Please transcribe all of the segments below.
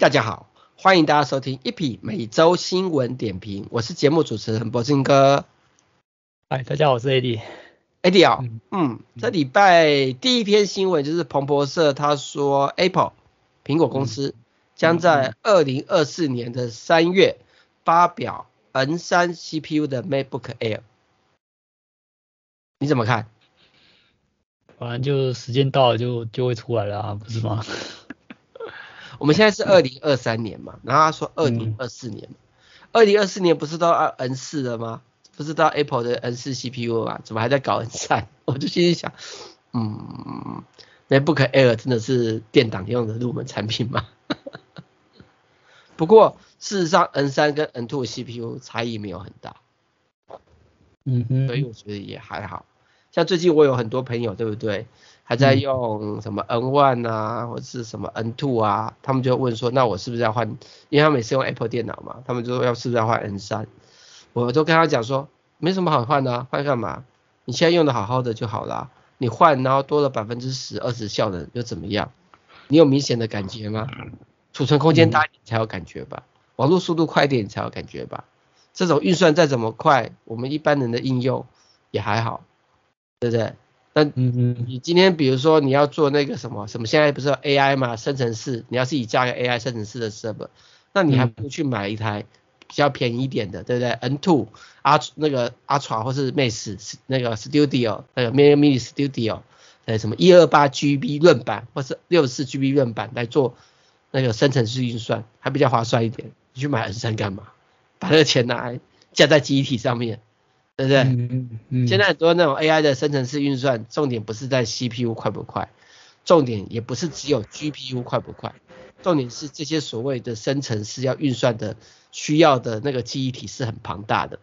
哎，大家好，欢迎大家收听一匹每周新闻点评，我是节目主持人柏青哥。嗨，大家好，我是 AD。AD 啊，嗯，嗯这礼拜第一篇新闻就是彭博社他说，Apple 苹果公司将在二零二四年的三月发表 N 三 CPU 的 MacBook Air，你怎么看？反正就时间到了就就会出来了啊，不是吗？我们现在是二零二三年嘛，然后他说二零二四年，二零二四年不是到二 N 四了吗？不是到 Apple 的 N 四 CPU 吗？怎么还在搞 N 三？我就心里想，嗯，MacBook Air 真的是电脑用的入门产品吗？不过事实上 N 三跟 N two CPU 差异没有很大，嗯哼，所以我觉得也还好。像最近我有很多朋友，对不对？还在用什么 N one 啊，或者是什么 N two 啊，他们就问说，那我是不是要换？因为他们每次用 Apple 电脑嘛，他们就说要是不是要换 N 三？我都跟他讲说，没什么好换的啊，换干嘛？你现在用的好好的就好啦。你换然后多了百分之十、二十效能又怎么样？你有明显的感觉吗？储存空间大一点才有感觉吧，网络速度快一点才有感觉吧。这种运算再怎么快，我们一般人的应用也还好，对不对？那嗯嗯，你今天比如说你要做那个什么什么，现在不是 AI 嘛，生成式，你要自己加个 AI 生成式的 server，那你还不如去买一台比较便宜一点的，对不对？N2 阿，那个 Ultra 或是 Max 那个 Studio 那个 Mini Mini Studio，呃什么一二八 GB 论版或是六十四 GB 论版来做那个生成式运算，还比较划算一点。你去买 N3 干嘛？把那个钱拿来加在记忆体上面。对不对？嗯嗯。现在很多那种 AI 的生成式运算，重点不是在 CPU 快不快，重点也不是只有 GPU 快不快，重点是这些所谓的生成式要运算的需要的那个记忆体是很庞大的。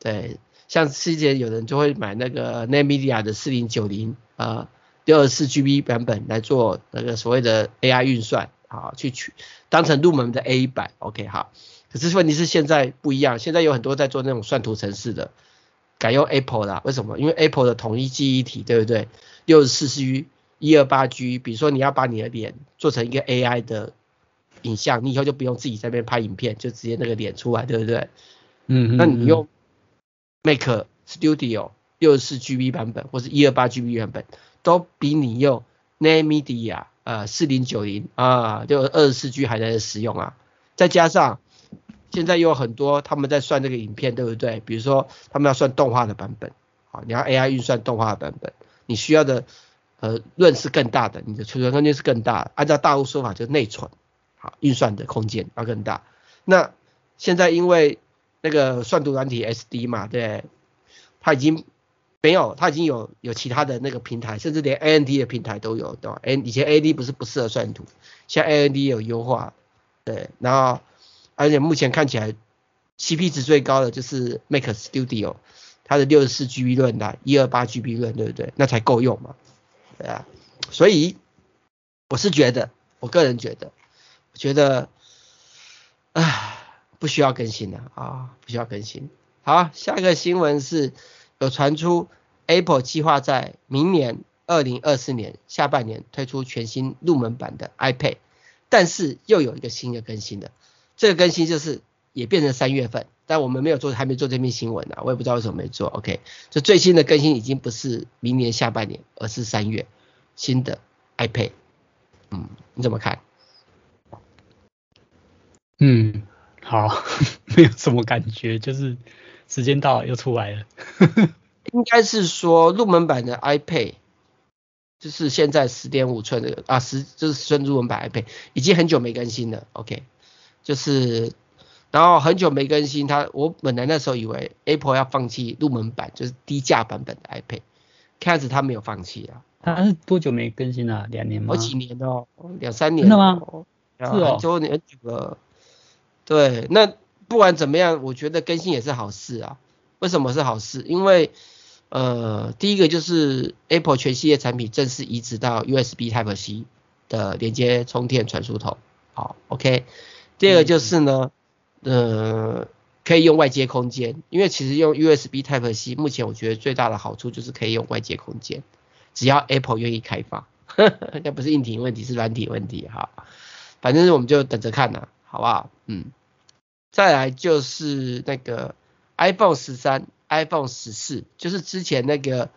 对，像之前有人就会买那个 NVIDIA 的四零九零啊六十四 GB 版本来做那个所谓的 AI 运算，好去取当成入门的 A 版，OK 好。可是问题是现在不一样，现在有很多在做那种算图程式的。改用 Apple 啦？为什么？因为 Apple 的统一记忆体，对不对？六十四 G、一二八 G，比如说你要把你的脸做成一个 AI 的影像，你以后就不用自己在那边拍影片，就直接那个脸出来，对不对？嗯，嗯，嗯。那你用 Mac Studio 六十四 GB 版本或是一二八 GB 版本，都比你用 NVIDIA 呃四零九零啊就二十四 G 还在使用啊，再加上。现在有很多他们在算这个影片，对不对？比如说他们要算动画的版本，好，你要 AI 运算动画的版本，你需要的呃论是更大的，你的储存空间是更大。按照大陆说法，就是内存，好，运算的空间要更大。那现在因为那个算图软体 SD 嘛，对，它已经没有，它已经有有其他的那个平台，甚至连 A N D 的平台都有，对吧？以前 A N D 不是不适合算图，现在 A N D 有优化，对，然后。而且目前看起来，CP 值最高的就是 Mac Studio，它的六十四 GB 论的，一二八 GB 论，对不对？那才够用嘛，对啊。所以我是觉得，我个人觉得，觉得，唉，不需要更新了啊，不需要更新。好，下一个新闻是有传出 Apple 计划在明年二零二四年下半年推出全新入门版的 iPad，但是又有一个新的更新的。这个更新就是也变成三月份，但我们没有做，还没做这篇新闻呢，我也不知道为什么没做。OK，这最新的更新已经不是明年下半年，而是三月新的 iPad。嗯，你怎么看？嗯，好，没有什么感觉，就是时间到了又出来了。应该是说入门版的 iPad，就是现在十点五寸的啊，十就是十寸入门版 iPad，已经很久没更新了。OK。就是，然后很久没更新，它我本来那时候以为 Apple 要放弃入门版，就是低价版本的 iPad，看样子它没有放弃啊。它是多久没更新了啊？两年吗？好几年哦，两三年。真的吗？是哦。很多年久了。对，那不管怎么样，我觉得更新也是好事啊。为什么是好事？因为呃，第一个就是 Apple 全系列产品正式移植到 USB Type C 的连接充电传输头。好，OK。第二个就是呢，呃，可以用外接空间，因为其实用 USB Type C，目前我觉得最大的好处就是可以用外接空间，只要 Apple 愿意开放，那不是硬体问题，是软体问题哈。反正我们就等着看呐，好不好？嗯，再来就是那个 iPhone 十三、iPhone 十四，就是之前那个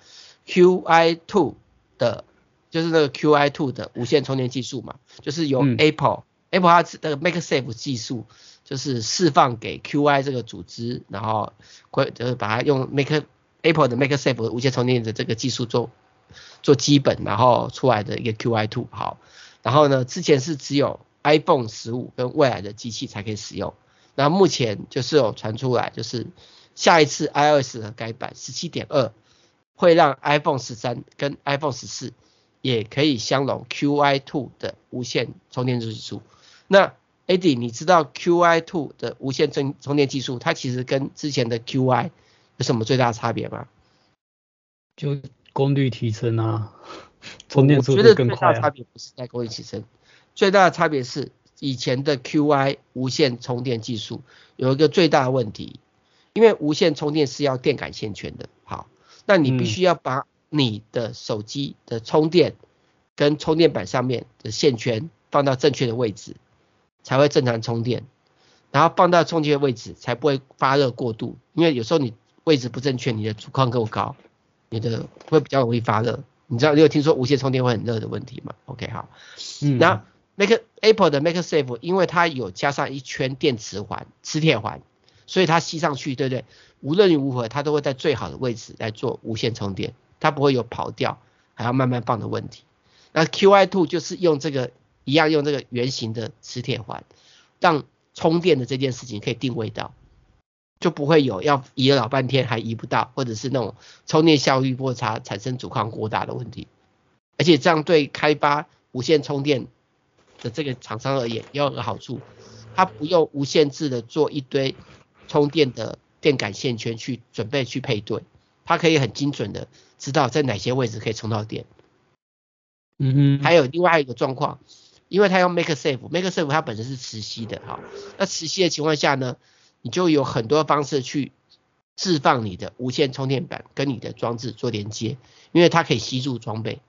Qi Two 的，就是那个 Qi Two 的无线充电技术嘛，就是由 Apple、嗯、Apple 它那个 MagSafe 技术，就是释放给 Qi 这个组织，然后会就是把它用 Make Apple 的 Make Safe 无线充电的这个技术做做基本，然后出来的一个 Qi Two 好，然后呢，之前是只有 iPhone 十五跟未来的机器才可以使用，那目前就是有传出来，就是下一次 iOS 的改版十七点二会让 iPhone 十三跟 iPhone 十四也可以相容 Qi Two 的无线充电技术。那 Eddie，你知道 Qi Two 的无线充充电技术，它其实跟之前的 Qi 有什么最大的差别吗？就功率提升啊，充电速度更快啊。我觉得最大的差别不是在功率提升。最大的差别是，以前的 Qi 无线充电技术有一个最大的问题，因为无线充电是要电感线圈的，好，那你必须要把你的手机的充电跟充电板上面的线圈放到正确的位置，才会正常充电，然后放到充电的位置才不会发热过度，因为有时候你位置不正确，你的阻抗够高，你的会比较容易发热。你知道你有听说无线充电会很热的问题吗？OK 好，嗯，然后。Make Apple 的 MakeSafe，因为它有加上一圈电磁环、磁铁环，所以它吸上去，对不对？无论如何，它都会在最好的位置来做无线充电，它不会有跑掉还要慢慢放的问题。那 QI Two 就是用这个一样，用这个圆形的磁铁环，让充电的这件事情可以定位到，就不会有要移了老半天还移不到，或者是那种充电效率过差产生阻抗过大的问题。而且这样对开发无线充电。的这个厂商而言，也有个好处，它不用无限制的做一堆充电的电感线圈去准备去配对，它可以很精准的知道在哪些位置可以充到电。嗯哼，还有另外一个状况，因为它用 make safe，make safe 它本身是磁吸的，哈，那磁吸的情况下呢，你就有很多方式去释放你的无线充电板跟你的装置做连接，因为它可以吸住装备。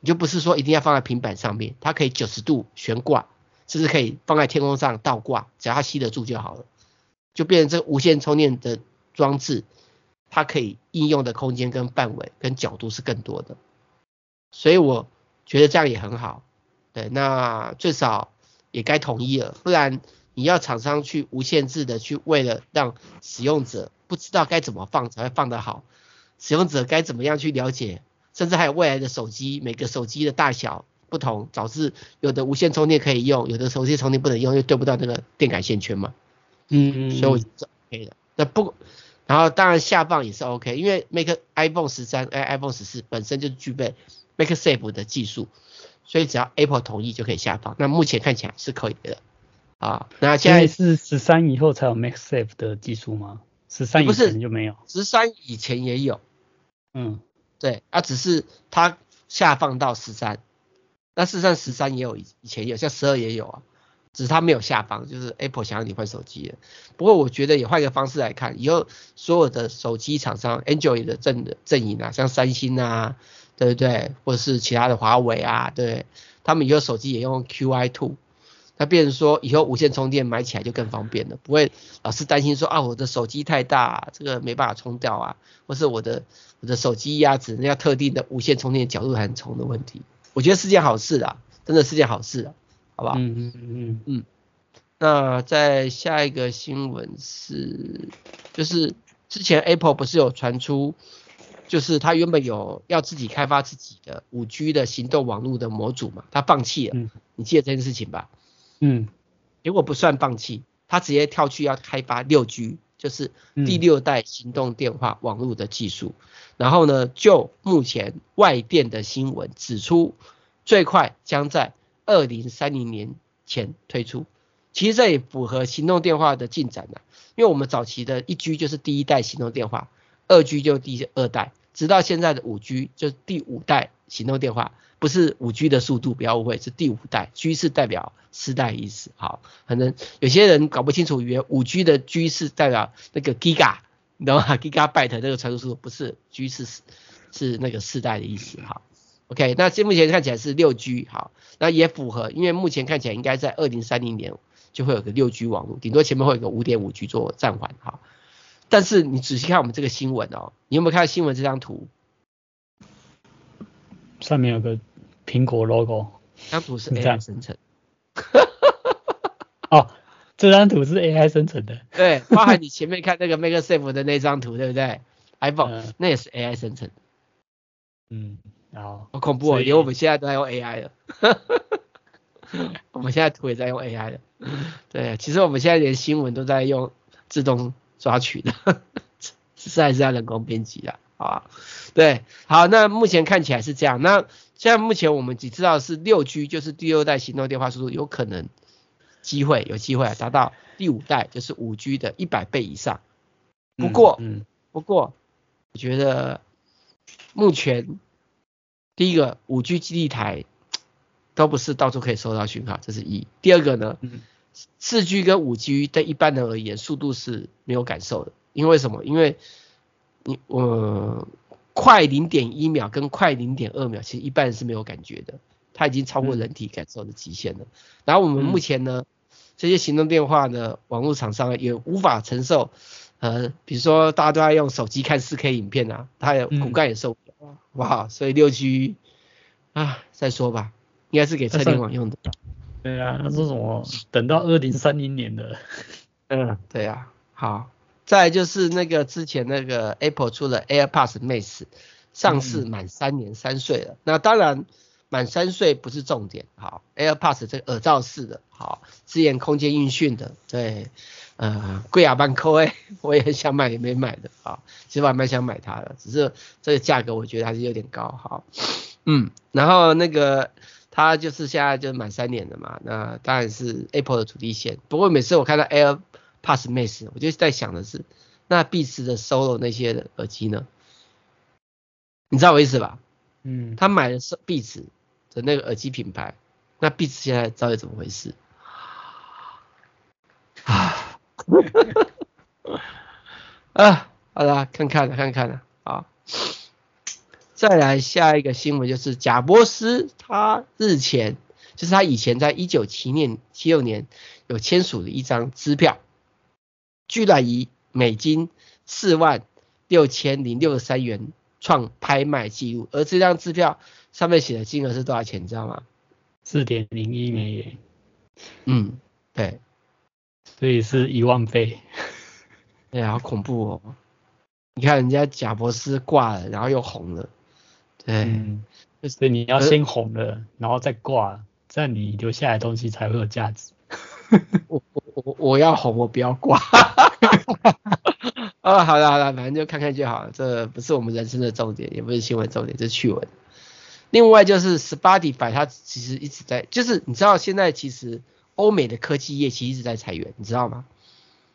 你就不是说一定要放在平板上面，它可以九十度悬挂，甚至可以放在天空上倒挂，只要它吸得住就好了，就变成这个无线充电的装置，它可以应用的空间跟范围跟角度是更多的，所以我觉得这样也很好，对，那最少也该统一了，不然你要厂商去无限制的去为了让使用者不知道该怎么放才会放得好，使用者该怎么样去了解？甚至还有未来的手机，每个手机的大小不同，导致有的无线充电可以用，有的手机充电不能用，因为对不到那个电感线圈嘛。嗯嗯。所以我觉得是 OK 的。那不，然后当然下放也是 OK，因为 Make iPhone 十三、哎 iPhone 十四本身就具备 MakeSafe 的技术，所以只要 Apple 同意就可以下放。那目前看起来是可以的。啊，那现在是十三以后才有 MagSafe 的技术吗？十三以前就没有？十三以前也有。嗯。对，啊，只是它下放到十三，那事实上十三也有以以前有，像十二也有啊，只是它没有下放，就是 Apple 想让你换手机了。不过我觉得也换一个方式来看，以后所有的手机厂商 Android 的阵的阵营啊，像三星啊，对不对？或者是其他的华为啊，对，他们以后手机也用 Qi Two。那变成说以后无线充电买起来就更方便了，不会老是担心说啊我的手机太大，这个没办法充掉啊，或是我的我的手机呀只能要特定的无线充电角度才能充的问题。我觉得是件好事啊，真的是件好事啊，好不好？嗯嗯嗯嗯嗯。那在下一个新闻是，就是之前 Apple 不是有传出，就是它原本有要自己开发自己的五 G 的行动网络的模组嘛，他放弃了。嗯。你记得这件事情吧？嗯，结果不算放弃，他直接跳去要开发六 G，就是第六代行动电话网络的技术。嗯、然后呢，就目前外电的新闻指出，最快将在二零三零年前推出。其实这也符合行动电话的进展了，因为我们早期的一 G 就是第一代行动电话，二 G 就第二代，直到现在的五 G 就是第五代行动电话。不是五 G 的速度，不要误会，是第五代，G 是代表四代意思。好，可能有些人搞不清楚，以为五 G 的 G 是代表那个 Giga，你知道吗？Gigabyte 那个传输速度不是，G 是是那个四代的意思。好，OK，那现目前看起来是六 G，好，那也符合，因为目前看起来应该在二零三零年就会有个六 G 网络，顶多前面会有个五点五 G 做暂缓，好。但是你仔细看我们这个新闻哦，你有没有看到新闻这张图？上面有个苹果 logo，这张图是 AI 生成。哦，这张图是 AI 生成的。对，包含你前面看那个 Make Safe 的那张图，对不对？iPhone、嗯、那也是 AI 生成。嗯，然后好恐怖哦，连我们现在都在用 AI 了。我们现在图也在用 AI 了。对，其实我们现在连新闻都在用自动抓取的，是还是要人工编辑的，好吧？对，好，那目前看起来是这样。那现在目前我们只知道是六 G，就是第六代行动电话速度有可能机会有机会达到第五代，就是五 G 的一百倍以上。不过，嗯，嗯不过我觉得目前第一个五 G 基地台都不是到处可以收到讯号，这是一。第二个呢，四 G 跟五 G 对一般人而言速度是没有感受的，因为什么？因为你我。快零点一秒跟快零点二秒，其实一般人是没有感觉的，它已经超过人体感受的极限了。嗯、然后我们目前呢，这些行动电话呢网络厂商也无法承受，呃，比如说大家都在用手机看四 K 影片啊，它也骨干也受不哇，所以六 G 啊，再说吧，应该是给车联网用的。对啊，那是什么？等到二零三零年的。嗯，对啊，好。再来就是那个之前那个 Apple 出了 AirPods Max 上市满三年三岁了，嗯、那当然满三岁不是重点，好 AirPods 这个耳罩式的，好支援空间音讯的，对，呃贵啊半扣哎，我也很想买也没买的，啊，其实我还蛮想买它的，只是这个价格我觉得还是有点高，哈，嗯，然后那个它就是现在就满三年了嘛，那当然是 Apple 的主力线，不过每次我看到 AirPods Max，我就在想的是，那 Beats 的 Solo 那些的耳机呢？你知道我意思吧？嗯，他买的是 Beats 的那个耳机品牌，那 Beats 现在到底怎么回事？啊，啊，好了，看看了，看看了，啊，再来下一个新闻就是贾伯斯，他日前就是他以前在一九七年七六年有签署的一张支票。居然以美金四万六千零六十三元创拍卖记录，而这张支票上面写的金额是多少钱？你知道吗？四点零一美元。嗯，对，所以是一万倍。哎呀，好恐怖哦！你看人家贾博士挂了，然后又红了。对，嗯，所以你要先红了，然后再挂，这样你留下来的东西才会有价值。我我我我要红，我不要挂。啊，好了好了，反正就看看就好了。这不是我们人生的重点，也不是新闻重点，这是趣闻。另外就是 Spotify，它其实一直在，就是你知道现在其实欧美的科技业其实一直在裁员，你知道吗？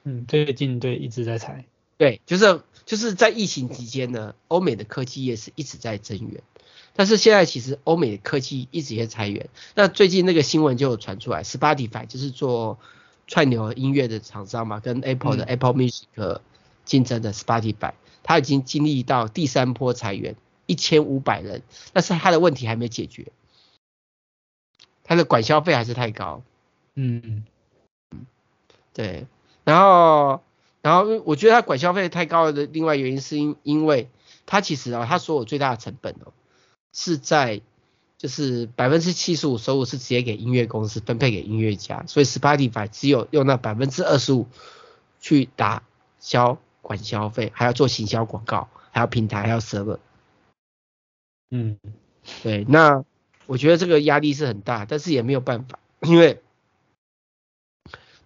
嗯，最近对一直在裁。对，就是就是在疫情期间呢，欧美的科技业是一直在增援。但是现在其实欧美的科技一直在裁员。那最近那个新闻就有传出来，Spotify 就是做串流音乐的厂商嘛，跟 Apple 的 Apple Music 竞争的 Spotify，它已经经历到第三波裁员，一千五百人，但是它的问题还没解决，它的管销费还是太高。嗯嗯，对。然后然后我觉得他管消费太高的另外原因是因因为他其实啊，他所有最大的成本哦。是在就是百分之七十五收入是直接给音乐公司分配给音乐家，所以 Spotify 只有用那百分之二十五去打消管消费，还要做行销广告，还要平台，还要 server。嗯，对，那我觉得这个压力是很大，但是也没有办法，因为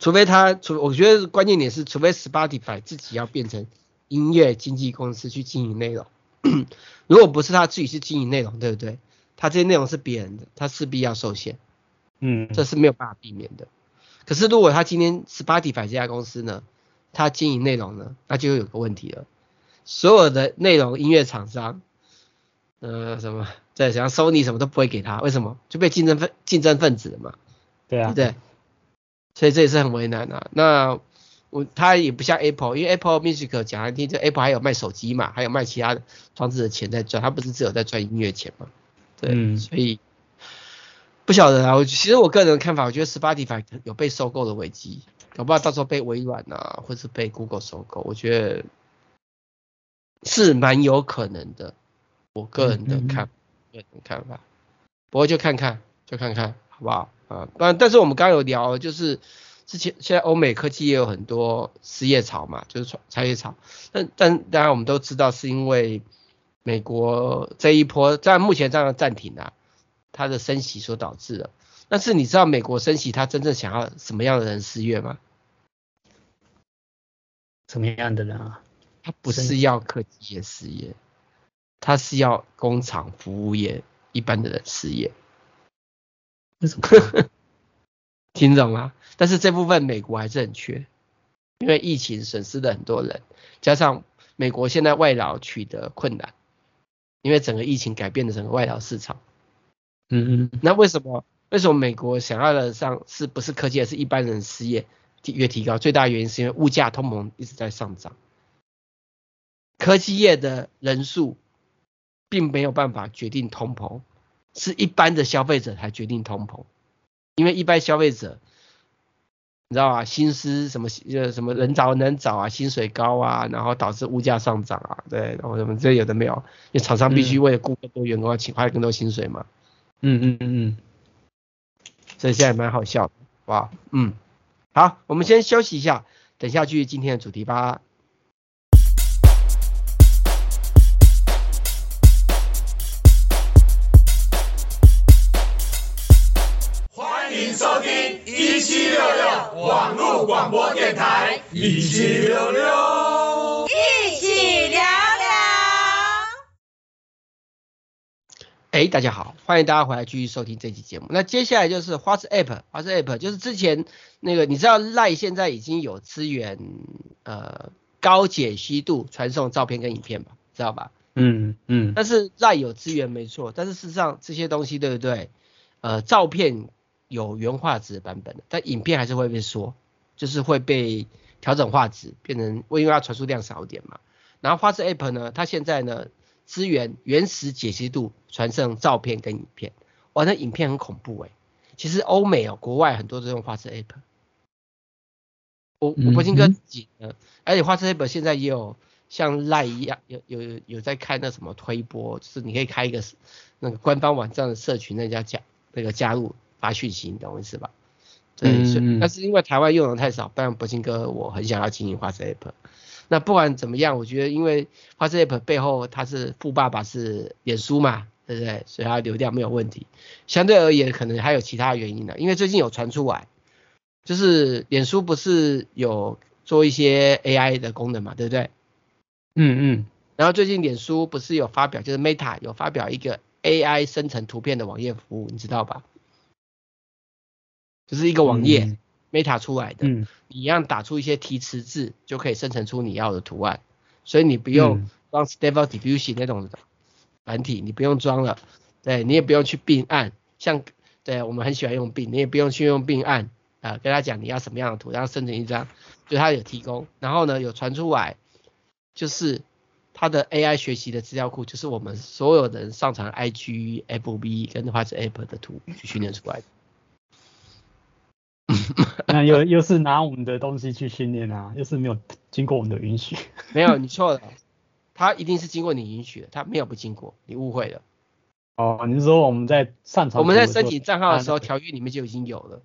除非他，除我觉得关键点是，除非 Spotify 自己要变成音乐经纪公司去经营内容。如果不是他自己去经营内容，对不对？他这些内容是别人的，他势必要受限，嗯，这是没有办法避免的。可是如果他今天 Spotify 这家公司呢，他经营内容呢，那就有个问题了。所有的内容音乐厂商，呃，什么在像 Sony 什么都不会给他，为什么？就被竞争分竞争分子了嘛，对啊，对，对，所以这也是很为难啊。那我他也不像 Apple，因为 Apple Music 讲来听，就 Apple 还有卖手机嘛，还有卖其他装置的钱在赚，他不是只有在赚音乐钱嘛？对，嗯、所以不晓得啊。我其实我个人的看法，我觉得 Spotify 有被收购的危机，搞不好到时候被微软啊，或是被 Google 收购，我觉得是蛮有可能的。我个人的看，个人看法。不过就看看，就看看，好不好啊？但但是我们刚刚有聊，就是之前现在欧美科技也有很多失业潮嘛，就是裁业潮。但但当然我们都知道是因为美国这一波在目前这样的暂停啊，它的升息所导致的。但是你知道美国升息，它真正想要什么样的人失业吗？什么样的人啊？他不是要科技业失业，他是要工厂服务业。一般的人失业，为什么？听懂了？但是这部分美国还是很缺，因为疫情损失了很多人，加上美国现在外劳取得困难，因为整个疫情改变了整个外劳市场。嗯嗯。那为什么？为什么美国想要的上是不是科技，而是一般人失业越提高？最大原因是因为物价通膨一直在上涨，科技业的人数。并没有办法决定通膨，是一般的消费者才决定通膨，因为一般消费者，你知道啊，薪资什么呃什么人找人找啊，薪水高啊，然后导致物价上涨啊，对，然后什么这有的没有，因为厂商必须为了雇更多员工，要请花更多薪水嘛。嗯嗯嗯嗯，所以现在蛮好笑的，哇，嗯，好，我们先休息一下，等下继续今天的主题吧。一起聊聊，一起聊聊。哎，大家好，欢迎大家回来继续收听这期节目。那接下来就是 WhatsApp，WhatsApp 就是之前那个，你知道 Line 现在已经有资源呃高解析度传送照片跟影片吧？知道吧？嗯嗯。但是 Line 有资源没错，但是事实上这些东西对不对？呃，照片。有原画质版本的，但影片还是会被缩，就是会被调整画质，变成因为它传输量少一点嘛。然后 WhatsApp 呢，它现在呢支援原始解析度传送照片跟影片，哇，那影片很恐怖诶、欸。其实欧美哦，国外很多都用 WhatsApp。我我柏青哥自己呢，嗯、而且 WhatsApp 现在也有像 Line 一样，有有有在开那什么推播，就是你可以开一个那个官方网站的社群，那家加那个加入。发讯息，你懂我意思吧？对，嗯、但是因为台湾用的太少，不然柏青哥我很想要经营 WhatsApp。那不管怎么样，我觉得因为 WhatsApp 背后它是富爸爸是脸书嘛，对不对？所以它流量没有问题。相对而言，可能还有其他原因呢。因为最近有传出来，就是脸书不是有做一些 AI 的功能嘛，对不对？嗯嗯。然后最近脸书不是有发表，就是 Meta 有发表一个 AI 生成图片的网页服务，你知道吧？就是一个网页、嗯、Meta 出来的，嗯、你一样打出一些提词字，就可以生成出你要的图案，所以你不用装 Stable Diffusion 那种繁体，你不用装了，对，你也不用去并按，像对我们很喜欢用并，你也不用去用并按啊、呃，跟他讲你要什么样的图，然后生成一张，就他有提供，然后呢有传出来，就是他的 AI 学习的资料库，就是我们所有人上传 IG、FB 跟或者 App 的图去训练出来的。那又又是拿我们的东西去训练啊，又是没有经过我们的允许。没有，你 错了，他一定是经过你允许的，他没有不经过，你误会了。哦，你是说我们在上传？我们在申请账号的时候，条约里面就已经有了，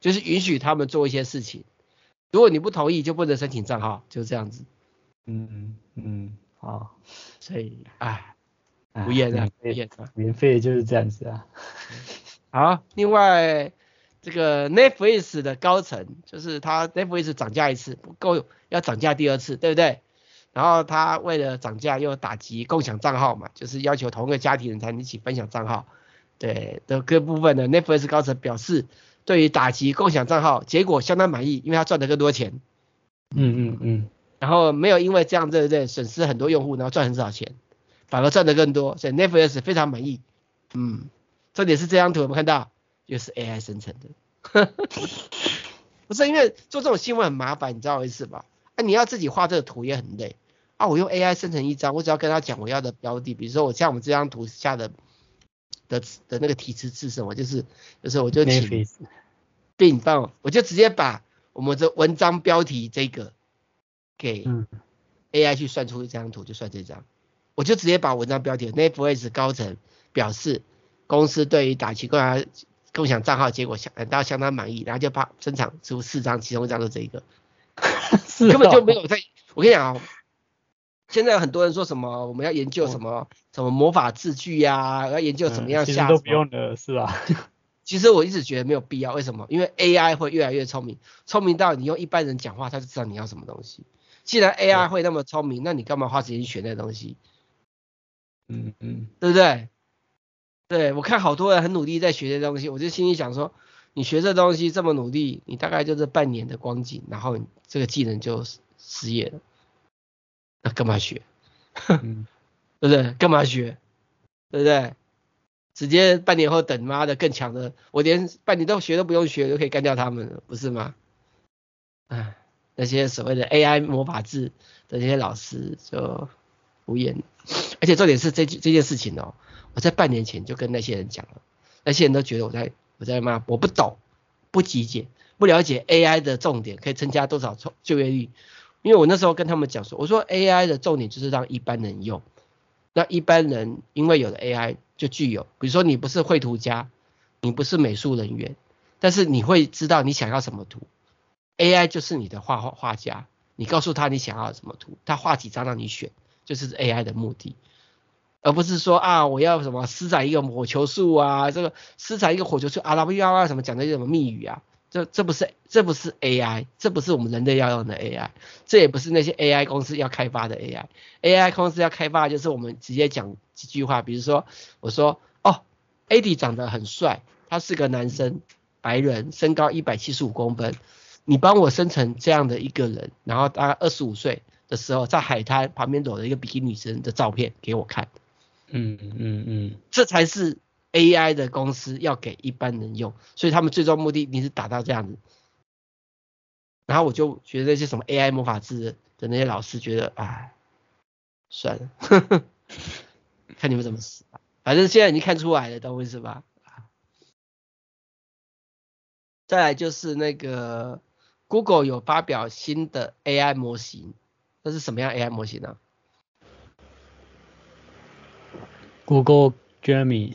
就是允许他们做一些事情。如果你不同意，就不能申请账号，就是这样子。嗯嗯，好，所以哎，无言啊，无言啊，免费就是这样子啊。好，另外。这个 Netflix 的高层就是他 Netflix 涨价一次不够，要涨价第二次，对不对？然后他为了涨价又打击共享账号嘛，就是要求同一个家庭人才能一起分享账号。对的各部分的 Netflix 高层表示，对于打击共享账号结果相当满意，因为他赚得更多钱。嗯嗯嗯。然后没有因为这样对不对损失很多用户，然后赚很少钱，反而赚得更多，所以 Netflix 非常满意。嗯，重点是这张图我们看到。又是 AI 生成的，不是因为做这种新闻很麻烦，你知道我意思吧？啊，你要自己画这个图也很累啊。我用 AI 生成一张，我只要跟他讲我要的标的，比如说我像我们这张图下的的的那个提词是什么？就是就是我就请并帮我，就直接把我们的文章标题这个给 AI 去算出一张图，就算这张，我就直接把文章标题 Netflix 高层表示公司对于打击共享共享账号结果相大家相当满意，然后就把生产出四张，其中一张是这一个，是根本就没有在。我跟你讲哦，现在有很多人说什么我们要研究什么什么魔法字句呀、啊，要研究怎么样下，其实都不用的是吧？其实我一直觉得没有必要，为什么？因为 AI 会越来越聪明，聪明到你用一般人讲话，他就知道你要什么东西。既然 AI 会那么聪明，那你干嘛花时间学那东西？嗯嗯，对不对？对，我看好多人很努力在学这东西，我就心里想说，你学这东西这么努力，你大概就是半年的光景，然后这个技能就失业了，那干嘛学？嗯、对不对？干嘛学？对不对？直接半年后等妈的更强的，我连半年都学都不用学，就可以干掉他们了，不是吗？唉，那些所谓的 AI 魔法字的那些老师就无言。而且重点是这这件事情哦，我在半年前就跟那些人讲了，那些人都觉得我在我在骂，我不懂，不理解，不了解 AI 的重点可以增加多少就业率，因为我那时候跟他们讲说，我说 AI 的重点就是让一般人用。那一般人因为有了 AI 就具有，比如说你不是绘图家，你不是美术人员，但是你会知道你想要什么图，AI 就是你的画画画家，你告诉他你想要什么图，他画几张让你选，就是 AI 的目的，而不是说啊我要什么施展一个火球术啊，这个施展一个火球术啊啦不要啊什么讲的什么密语啊。这这不是这不是 AI，这不是我们人类要用的 AI，这也不是那些 AI 公司要开发的 AI。AI 公司要开发就是我们直接讲几句话，比如说我说哦，Adi 长得很帅，他是个男生，白人，身高一百七十五公分，你帮我生成这样的一个人，然后大概二十五岁的时候在海滩旁边躲着一个比基尼女生的照片给我看。嗯嗯嗯，这才是。AI 的公司要给一般人用，所以他们最终目的你是达到这样子。然后我就觉得那些什么 AI 魔法字的那些老师觉得，哎，算了，看你们怎么死吧。反正现在已经看出来了，懂我意思吧？再来就是那个 Google 有发表新的 AI 模型，那是什么样 AI 模型呢？Google Gemini。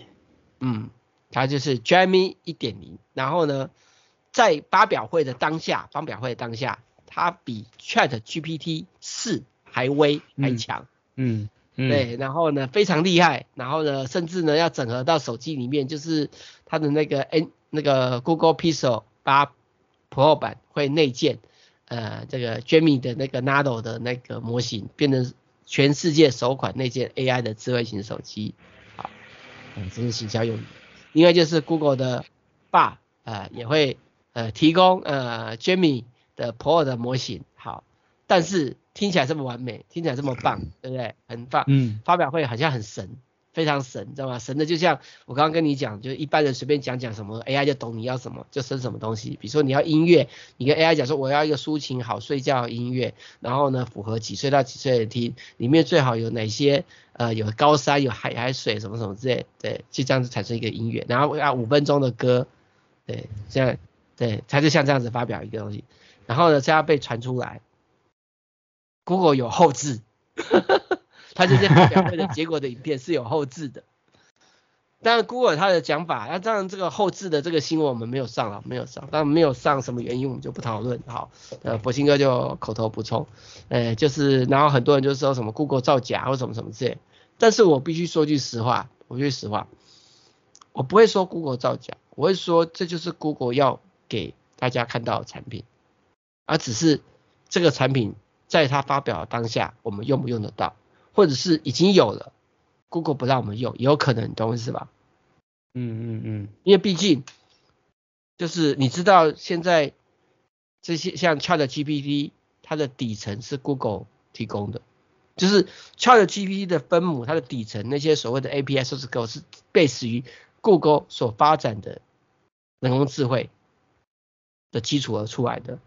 嗯，它就是 Gemini 一点零，然后呢，在发表会的当下，发表会的当下，它比 Chat GPT 四还威还强，嗯，嗯，对，然后呢非常厉害，然后呢甚至呢要整合到手机里面，就是它的那个 N 那个 Google Pixel 八 Pro 版会内建，呃，这个 Gemini 的那个 Nano 的那个模型，变成全世界首款内建 AI 的智慧型手机。嗯，这是行销用语。另外就是 Google 的 Bard 呃也会呃提供呃 Gemini 的 Pro 的模型，好，但是听起来这么完美，听起来这么棒，对不对？很棒。嗯。发表会好像很神，非常神，知道吗？神的就像我刚刚跟你讲，就是一般人随便讲讲什么，AI 就懂你要什么，就生什么东西。比如说你要音乐，你跟 AI 讲说我要一个抒情好睡觉的音乐，然后呢符合几岁到几岁的听，里面最好有哪些？呃，有高山，有海海水，什么什么之类，对，就这样子产生一个音乐，然后啊五分钟的歌，对，这样，对，它就像这样子发表一个东西，然后呢，这样被传出来，Google 有后置，他这些发表会的结果的影片是有后置的。当然，Google 它的讲法，那当然这个后置的这个新闻我们没有上了，没有上，但没有上什么原因我们就不讨论。好，呃，博兴哥就口头补充，呃，就是然后很多人就说什么 Google 造假或什么什么之类，但是我必须说句实话，我说句实话，我不会说 Google 造假，我会说这就是 Google 要给大家看到的产品，而只是这个产品在它发表当下我们用不用得到，或者是已经有了。Google 不让我们用，也有可能，你懂我意思吧？嗯嗯嗯，因为毕竟就是你知道现在这些像 ChatGPT，它的底层是 Google 提供的，就是 ChatGPT 的分母，它的底层那些所谓的 API source code 是 base 于 Google 所发展的人工智慧的基础而出来的。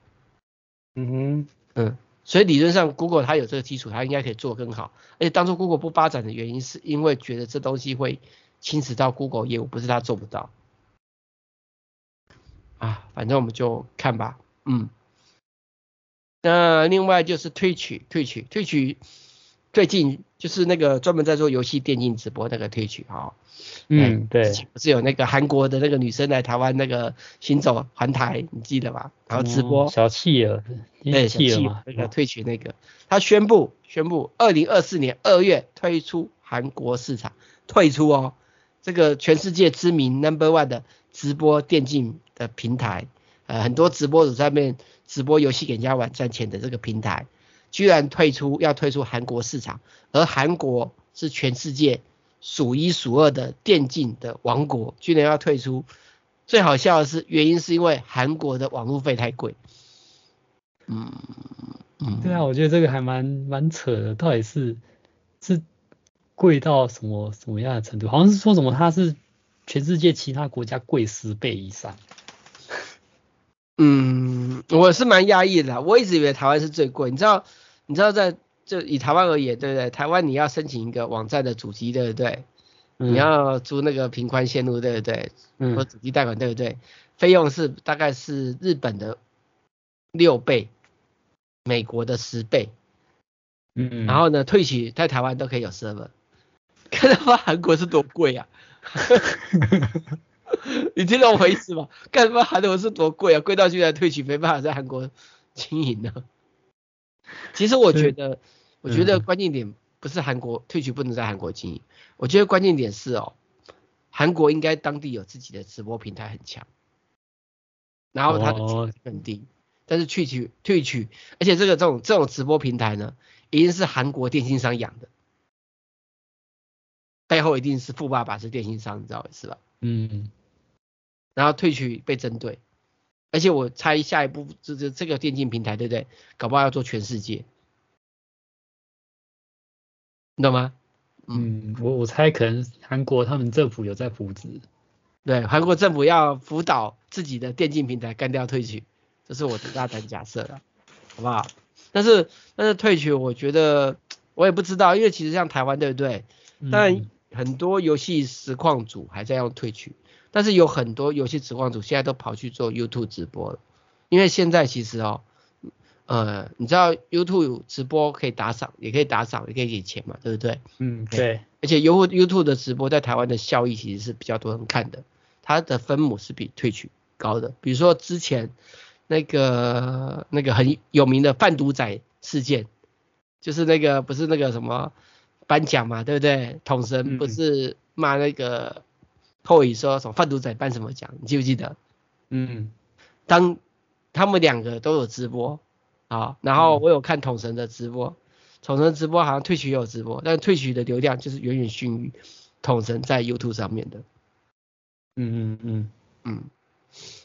嗯哼，嗯。所以理论上，Google 它有这个基础，它应该可以做更好。而且当初 Google 不发展的原因，是因为觉得这东西会侵蚀到 Google 业务，不是它做不到。啊，反正我们就看吧，嗯。那另外就是推取、推取、推取最近就是那个专门在做游戏电竞直播那个 Twitch 哈。嗯，对。不是有那个韩国的那个女生来台湾那个行走环台，你记得吗？然后直播。小企鹅。对，小企鹅那个 Twitch 那个，他宣布宣布，二零二四年二月推出韩国市场，退出哦。这个全世界知名 Number One 的直播电竞的平台，呃，很多直播主上面直播游戏给人家玩赚钱的这个平台，居然退出，要退出韩国市场，而韩国是全世界数一数二的电竞的王国，居然要退出。最好笑的是，原因是因为韩国的网络费太贵。嗯嗯，对啊，我觉得这个还蛮蛮扯的，到底是是。贵到什么什么样的程度？好像是说什么它是全世界其他国家贵十倍以上。嗯，我是蛮压抑的，我一直以为台湾是最贵。你知道，你知道在就以台湾而言，对不对？台湾你要申请一个网站的主机，对不对？嗯、你要租那个频宽线路，对不对？嗯。或主机贷款，对不对？费用是大概是日本的六倍，美国的十倍。嗯嗯。然后呢，退取在台湾都可以有 server。看他妈韩国是多贵啊！你听懂我意思吗？看他妈韩国是多贵啊，贵到居然退取没办法在韩国经营呢。其实我觉得，我觉得关键点不是韩国退取不能在韩国经营，我觉得关键点是哦，韩国应该当地有自己的直播平台很强，然后它的成本低，但是退取退取，而且这个这种这种直播平台呢，一定是韩国电信商养的。背后一定是富爸爸是电信商，你知道是吧？嗯。然后退取被针对，而且我猜下一步这这这个电竞平台对不对？搞不好要做全世界，你懂吗？嗯，我我猜可能韩国他们政府有在扶持，对，韩国政府要辅导自己的电竞平台干掉退取，这是我的大胆假设了，好不好？但是但是退取，我觉得我也不知道，因为其实像台湾对不对？但、嗯很多游戏实况组还在用退取，但是有很多游戏实况主现在都跑去做 YouTube 直播了，因为现在其实哦，呃，你知道 YouTube 直播可以打赏，也可以打赏，也可以给钱嘛，对不对？嗯，对。而且 You YouTube 的直播在台湾的效益其实是比较多人看的，它的分母是比退取高的。比如说之前那个那个很有名的贩毒仔事件，就是那个不是那个什么。颁奖嘛，对不对？统神不是骂那个后羿说什么贩毒仔颁什么奖？你记不记得？嗯，当他们两个都有直播啊，然后我有看统神的直播，统神直播好像退取也有直播，但是退取的流量就是远远逊于统神在 YouTube 上面的。嗯嗯嗯嗯，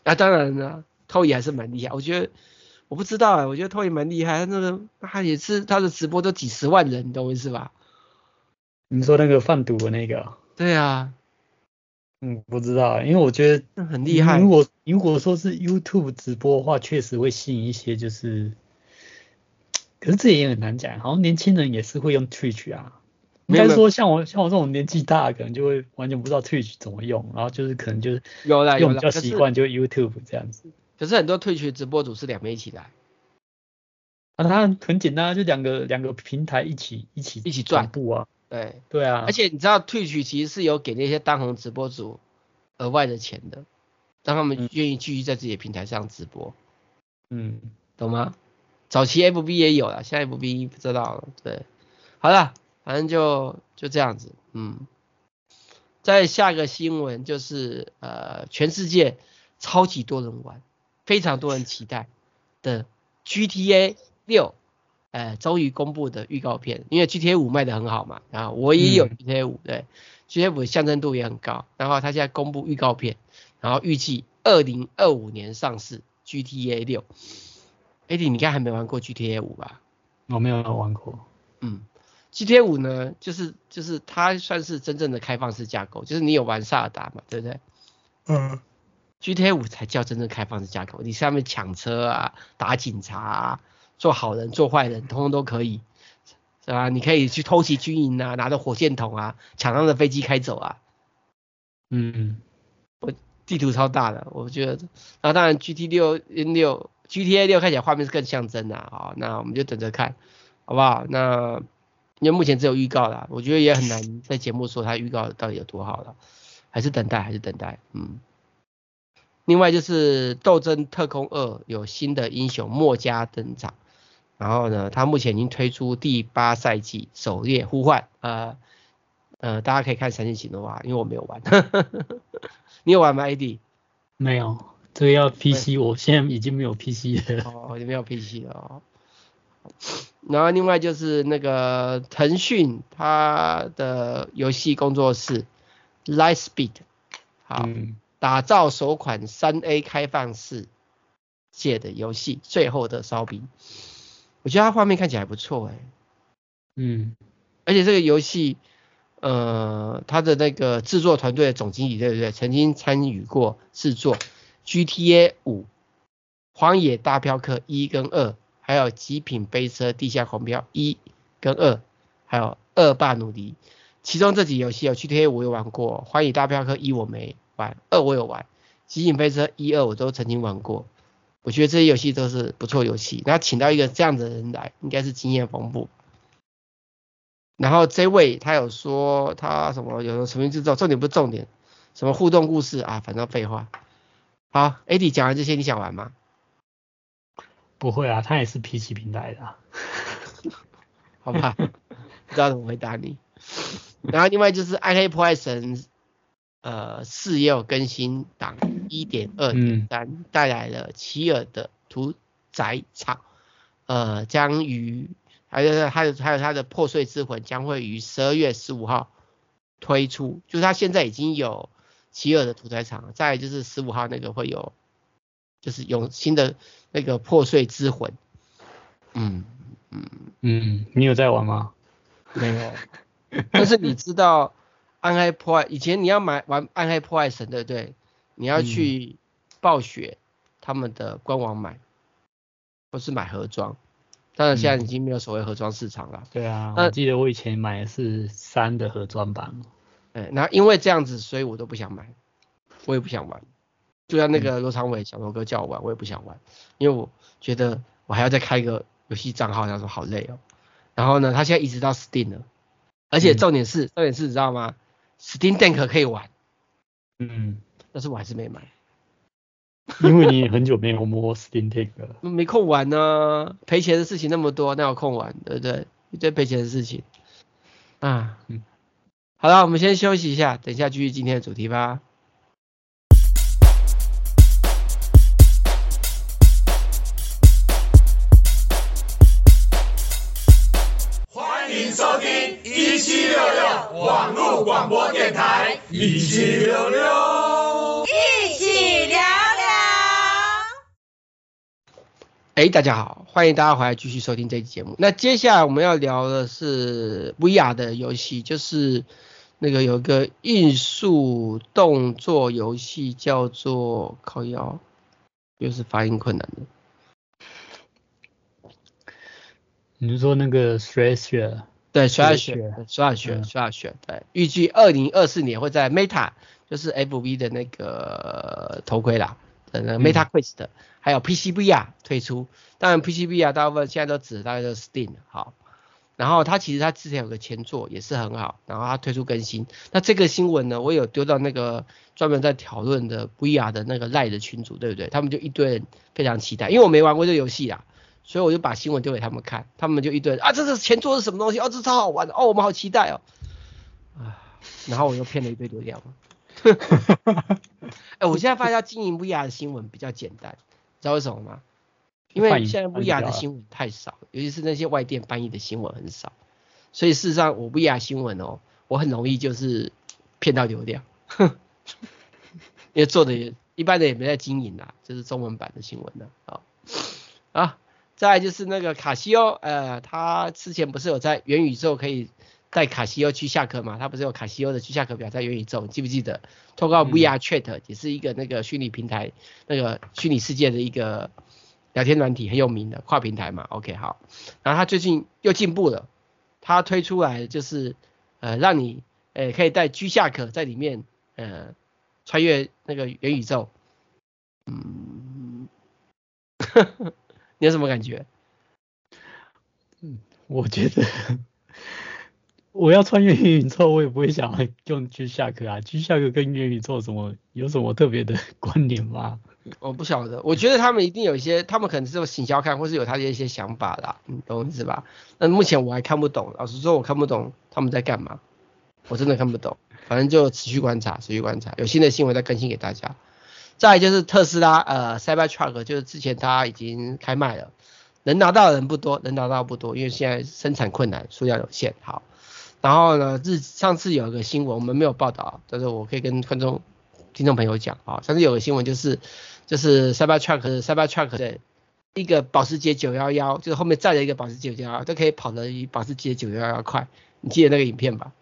那、啊、当然了，偷也还是蛮厉害，我觉得我不知道啊，我觉得偷也蛮厉害，那个他也是他的直播都几十万人，你懂我意思吧？你说那个贩毒的那个？对啊，嗯，不知道，因为我觉得很厉害。如果如果说是 YouTube 直播的话，确实会吸引一些，就是，可是这也很难讲。好像年轻人也是会用 Twitch 啊，应该说像我像我这种年纪大，可能就会完全不知道 Twitch 怎么用，然后就是可能就是有啦，用比较习惯就 YouTube 这样子。可是很多 Twitch 直播主是两边一起来。啊，他很简单，就两个两个平台一起一起一起转布啊。对对啊，而且你知道，Twitch 其实是有给那些当红直播主额外的钱的，让他们愿意继续在自己的平台上直播。嗯，懂吗？早期 FB 也有了，现在 FB 不知道了。对，好了，反正就就这样子。嗯，再下一个新闻就是呃，全世界超级多人玩，非常多人期待的 GTA 六。呃，终于公布的预告片，因为 GTA 五卖的很好嘛，然后我也有 GTA 五，对，GTA 五的象征度也很高，然后他现在公布预告片，然后预计二零二五年上市 GTA 六。Eddie，你应该还没玩过 GTA 五吧？我没有玩过。嗯，GTA 五呢，就是就是它算是真正的开放式架构，就是你有玩萨尔达嘛，对不对？嗯。GTA 五才叫真正开放式架构，你上面抢车啊，打警察啊。做好人做坏人，通通都可以，是吧？你可以去偷袭军营啊，拿着火箭筒啊，抢他的飞机开走啊，嗯，我地图超大的，我觉得，然后当然 GT 六六 GTA 六看起来画面是更像真的啊，那我们就等着看，好不好？那因为目前只有预告啦，我觉得也很难在节目说它预告到底有多好了，还是等待，还是等待，嗯。另外就是《斗争特工二》有新的英雄墨家登场，然后呢，它目前已经推出第八赛季狩猎呼唤，呃呃，大家可以看详细情况啊，因为我没有玩，你有玩吗？AD？没有，这个要 PC，我现在已经没有 PC 了。哦，已经没有 PC 了哦。然后另外就是那个腾讯它的游戏工作室 Lightspeed，好。嗯打造首款三 A 开放式界的游戏《最后的烧饼》，我觉得它画面看起来还不错哎。嗯，而且这个游戏，呃，它的那个制作团队的总经理对不对？曾经参与过制作 GTA 五、荒野大镖客一跟二，还有极品飞车地下狂飙一跟二，还有恶霸努力。其中这几游戏有 GTA 五我有玩过，荒野大镖客一我没。玩二我有玩，极品飞车一二我都曾经玩过，我觉得这些游戏都是不错游戏。那请到一个这样的人来，应该是经验丰富。然后这位他有说他什么有什么制作，重点不是重点，什么互动故事啊，反正废话。好，AD 讲完这些，你想玩吗？不会啊，他也是 PC 平台的。好吧，不知道怎么回答你。然后另外就是暗黑破坏神。呃，四又更新档一点二点三带来了奇尔的屠宰场，呃，将于还有还有还有它的破碎之魂将会于十二月十五号推出，就是它现在已经有奇尔的屠宰场，再就是十五号那个会有，就是有新的那个破碎之魂，嗯嗯嗯，你有在玩吗？没有，但是你知道。暗黑破坏，以前你要买玩暗黑破坏神，对不对？你要去暴雪他们的官网买，或是买盒装。当然现在已经没有所谓盒装市场了。对啊，我记得我以前买的是三的盒装版。哎，那因为这样子，所以我都不想买，我也不想玩。就像那个罗长伟小罗哥叫我玩，我也不想玩，因为我觉得我还要再开一个游戏账号，他说好累哦。然后呢，他现在移植到 Steam 了，而且重点是，重点是你知道吗？Steam Deck 可以玩，嗯，但是我还是没买，因为你很久没有摸 Steam Deck 了，没空玩呢，赔钱的事情那么多，哪有空玩，对不对？一堆赔钱的事情，啊，嗯，好了，我们先休息一下，等一下继续今天的主题吧。一七六六网络广播电台，一七六六，一起聊聊。哎，大家好，欢迎大家回来继续收听这期节目。那接下来我们要聊的是 VR 的游戏，就是那个有一个艺术动作游戏叫做靠腰，又是发音困难的。你是说那个 Thrasher？对，雪下雪，雪下雪，雪下雪。对，预计二零二四年会在 Meta，就是 FV 的那个头盔啦，呃，那个 Meta Quest，、嗯、还有 PCBR 推出。当然 PCBR 大部分现在都指大概就是 Steam 好。然后它其实它之前有个前作也是很好，然后它推出更新。那这个新闻呢，我有丢到那个专门在讨论的 VR 的那个赖的群组，对不对？他们就一堆人非常期待，因为我没玩过这个游戏啦。所以我就把新闻丢给他们看，他们就一堆啊，这是前作是什么东西？哦，这超好玩的哦，我们好期待哦。啊，然后我又骗了一堆流量。哎，我现在发现经营 VR 的新闻比较简单，知道为什么吗？因为现在 VR 的新闻太少，尤其是那些外电翻译的新闻很少，所以事实上我 VR 新闻哦，我很容易就是骗到流量，因为做的也一般的也没在经营啦，这、就是中文版的新闻呢，啊啊。再来就是那个卡西欧，呃，他之前不是有在元宇宙可以带卡西欧去下课嘛？他不是有卡西欧的去下课表在元宇宙，记不记得？通过 VR Chat 也是一个那个虚拟平台，那个虚拟世界的一个聊天软体，很有名的跨平台嘛。OK，好。然后他最近又进步了，他推出来就是呃让你呃可以带居下课在里面呃穿越那个元宇宙，嗯，你有什么感觉？嗯，我觉得我要穿越元宇宙，我也不会想要用 G-Shock 啊，G-Shock 跟元宇宙有什么有什么特别的 关联吗？我不晓得，我觉得他们一定有一些，他们可能是有行销看，或是有他的一些想法啦，你懂我意思吧？那目前我还看不懂，老实说我看不懂他们在干嘛，我真的看不懂。反正就持续观察，持续观察，有新的新闻再更新给大家。再就是特斯拉，呃，Cybertruck 就是之前它已经开卖了，能拿到的人不多，能拿到不多，因为现在生产困难，数量有限。好，然后呢，日上次有一个新闻我们没有报道，但是我可以跟观众、听众朋友讲啊，上次有个新闻就是就是 Cybertruck Cybertruck 的一个保时捷911，就是后面载了一个保时捷911，都可以跑得比保时捷911快，你记得那个影片吧？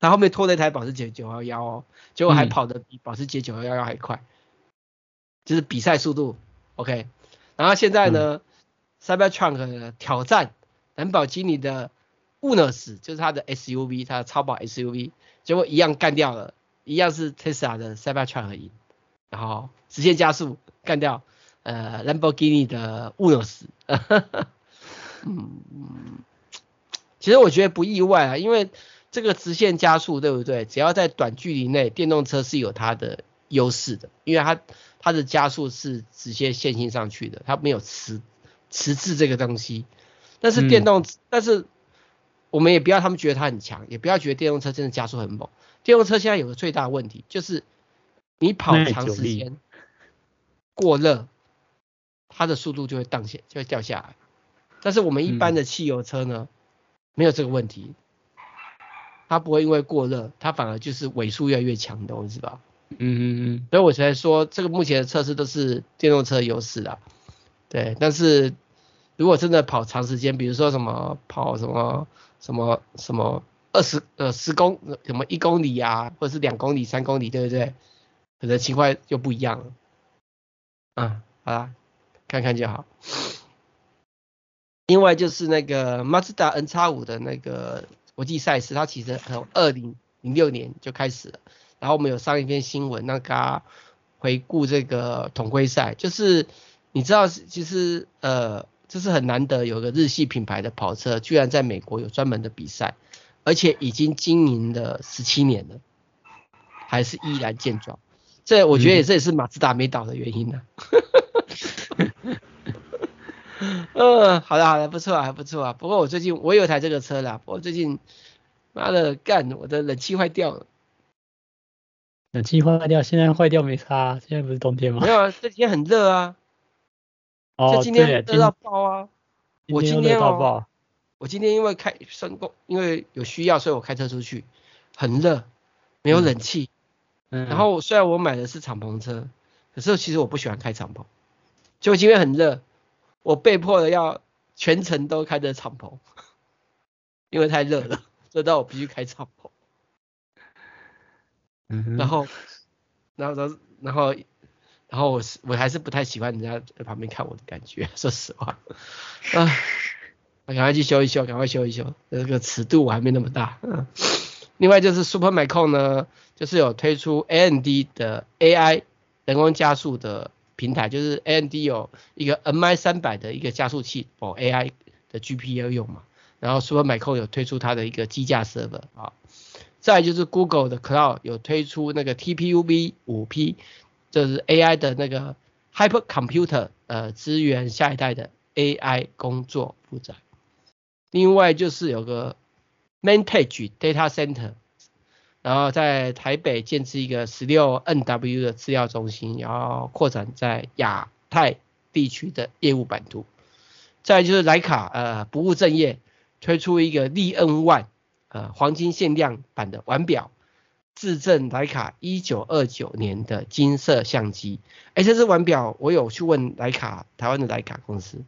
他后面拖了一台保时捷911哦，结果还跑得比保时捷911还快，嗯、就是比赛速度，OK。然后现在呢、嗯、，Cybertruck 挑战兰博基尼的 Urus，就是它的 SUV，它的超跑 SUV，结果一样干掉了，一样是 Tesla 的 Cybertruck 赢，然后直线加速干掉呃兰博基尼的 Urus。嗯，其实我觉得不意外啊，因为。这个直线加速对不对？只要在短距离内，电动车是有它的优势的，因为它它的加速是直接线性上去的，它没有迟迟滞这个东西。但是电动，嗯、但是我们也不要他们觉得它很强，也不要觉得电动车真的加速很猛。电动车现在有个最大的问题，就是你跑长时间过热，它的速度就会荡下，就会掉下来。但是我们一般的汽油车呢，嗯、没有这个问题。它不会因为过热，它反而就是尾数越来越强，懂我意思吧？嗯嗯嗯。所以我才说，这个目前的测试都是电动车优势啦。对，但是如果真的跑长时间，比如说什么跑什么什么什么二十呃十公什么一公里啊，或者是两公里、三公里，对不对？可能情况就不一样了。嗯，好啦，看看就好。另外就是那个 Mazda N 叉五的那个。国际赛事，它其实从二零零六年就开始了。然后我们有上一篇新闻，那个回顾这个统规赛，就是你知道，其实呃，这是很难得有个日系品牌的跑车，居然在美国有专门的比赛，而且已经经营了十七年了，还是依然健壮。这我觉得也这也是马自达没倒的原因呢、啊。嗯，好的好的，不错啊，还不错啊。不过我最近我有台这个车啦，不过最近妈的干，我的冷气坏掉了。冷气坏掉，现在坏掉没差，现在不是冬天吗？没有啊，这几天很热啊。哦，这今天热到爆啊！我今天哦，我今天因为开升工，因为有需要，所以我开车出去，很热，没有冷气。嗯。然后虽然我买的是敞篷车，可是其实我不喜欢开敞篷，就今天很热。我被迫的要全程都开着敞篷，因为太热了，热到我必须开敞篷。然后，然后，然后，然后我是我还是不太喜欢人家在旁边看我的感觉，说实话。啊，我赶快去修一修，赶快修一修，那个尺度我还没那么大。嗯。另外就是 Supermicro 呢，就是有推出 AMD 的 AI 人工加速的。平台就是 AMD 有一个 MI 三百的一个加速器哦，AI 的 GPU 用嘛，然后 Supermicro 有推出它的一个机架 server 啊，再就是 Google 的 Cloud 有推出那个 TPU-V 五 P，就是 AI 的那个 Hypercomputer 呃，支援下一代的 AI 工作负载，另外就是有个 Mantage Data Center。然后在台北建置一个十六 NW 的资料中心，然后扩展在亚太地区的业务版图。再就是徕卡呃不务正业，推出一个利 N One 呃黄金限量版的腕表，致赠徠卡一九二九年的金色相机。哎，这支腕表我有去问徕卡台湾的徕卡公司，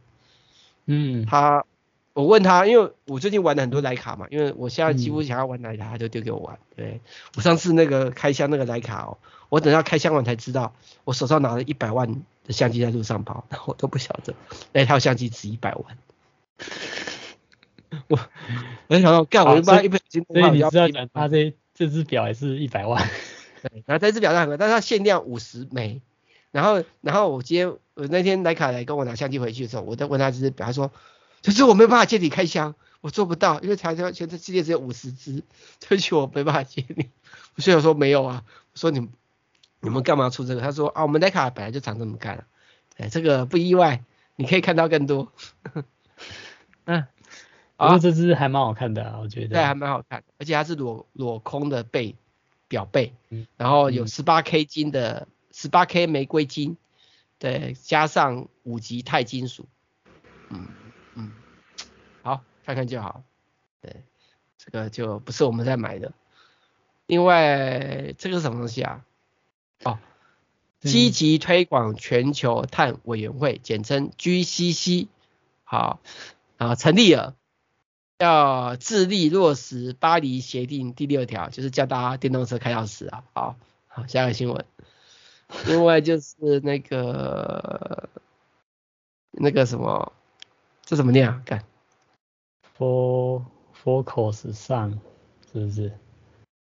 嗯，他。我问他，因为我最近玩了很多徠卡嘛，因为我现在几乎想要玩徠卡，他就丢给我玩。对，我上次那个开箱那个徠卡哦，我等到开箱完才知道，我手上拿了一百万的相机在路上跑，我都不晓得那套相机值一百万。我没想到干，我就把一百斤，所以你知道他这这只表也是一百万。对，然后这只表带很贵，但是它限量五十枚。然后，然后我今天我那天莱卡来跟我拿相机回去的时候，我在问他这只表，他说，就是我没办法借你开箱，我做不到，因为台湾全世界只有五十支，对不起，我没办法借你。所以我说没有啊，我说你们你们干嘛出这个？他说啊，我们莱卡本来就长这么干了，哎，这个不意外，你可以看到更多。嗯，不过这只还蛮好看的啊，我觉得。对，还蛮好看，而且它是裸裸空的背表背，然后有十八 K 金的。十八 K 玫瑰金，对，加上五级钛金属，嗯看看就好，对，这个就不是我们在买的。另外，这个是什么东西啊？哦，积极推广全球碳委员会，简称 GCC，好，啊成立了，要致力落实巴黎协定第六条，就是叫大家电动车开钥匙啊。好，好，下个新闻。另外就是那个那个什么，这怎么念啊？看，For Focuson 是不是？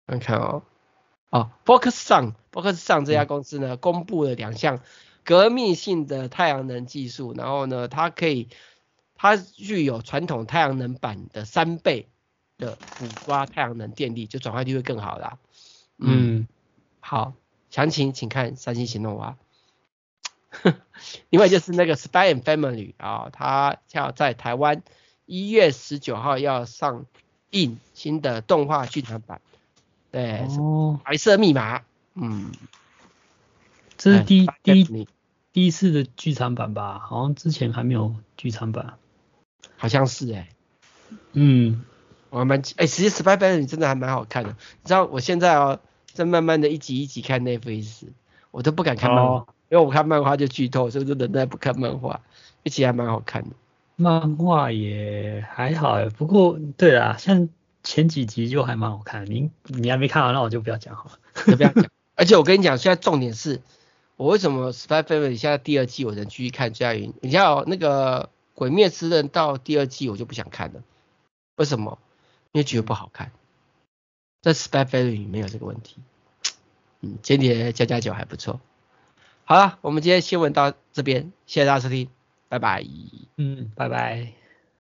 看看哦，哦，Focuson，Focuson 这家公司呢，公布了两项革命性的太阳能技术，然后呢，它可以，它具有传统太阳能板的三倍的捕抓太阳能电力，就转换率会更好啦。嗯，嗯好。详情请看三星行动啊。另外就是那个 Spy and Family 啊，它要在台湾一月十九号要上映新的动画剧场版，对，哦，白色密码，嗯，这是第一第一第一次的剧场版吧？好像之前还没有剧场版，好像是哎、欸，嗯，我还蛮哎，其实 Spy Family 真的还蛮好看的，你知道我现在哦。在慢慢的一集一集看 Netflix，我都不敢看漫画，哦、因为我看漫画就剧透，所以就忍耐不看漫画。一集还蛮好看的，漫画也还好哎，不过对啦，像前几集就还蛮好看。你你还没看完，那我就不要讲好了，就不要讲。而且我跟你讲，现在重点是，我为什么《Spy Family》现在第二季我能继续看？佳云，你像那个《鬼灭之刃》到第二季我就不想看了，为什么？因为觉得不好看。在 Spy Family 里没有这个问题，嗯，间谍加加酒还不错。好了，我们今天新闻到这边，谢谢大家收听，拜拜。嗯，拜拜。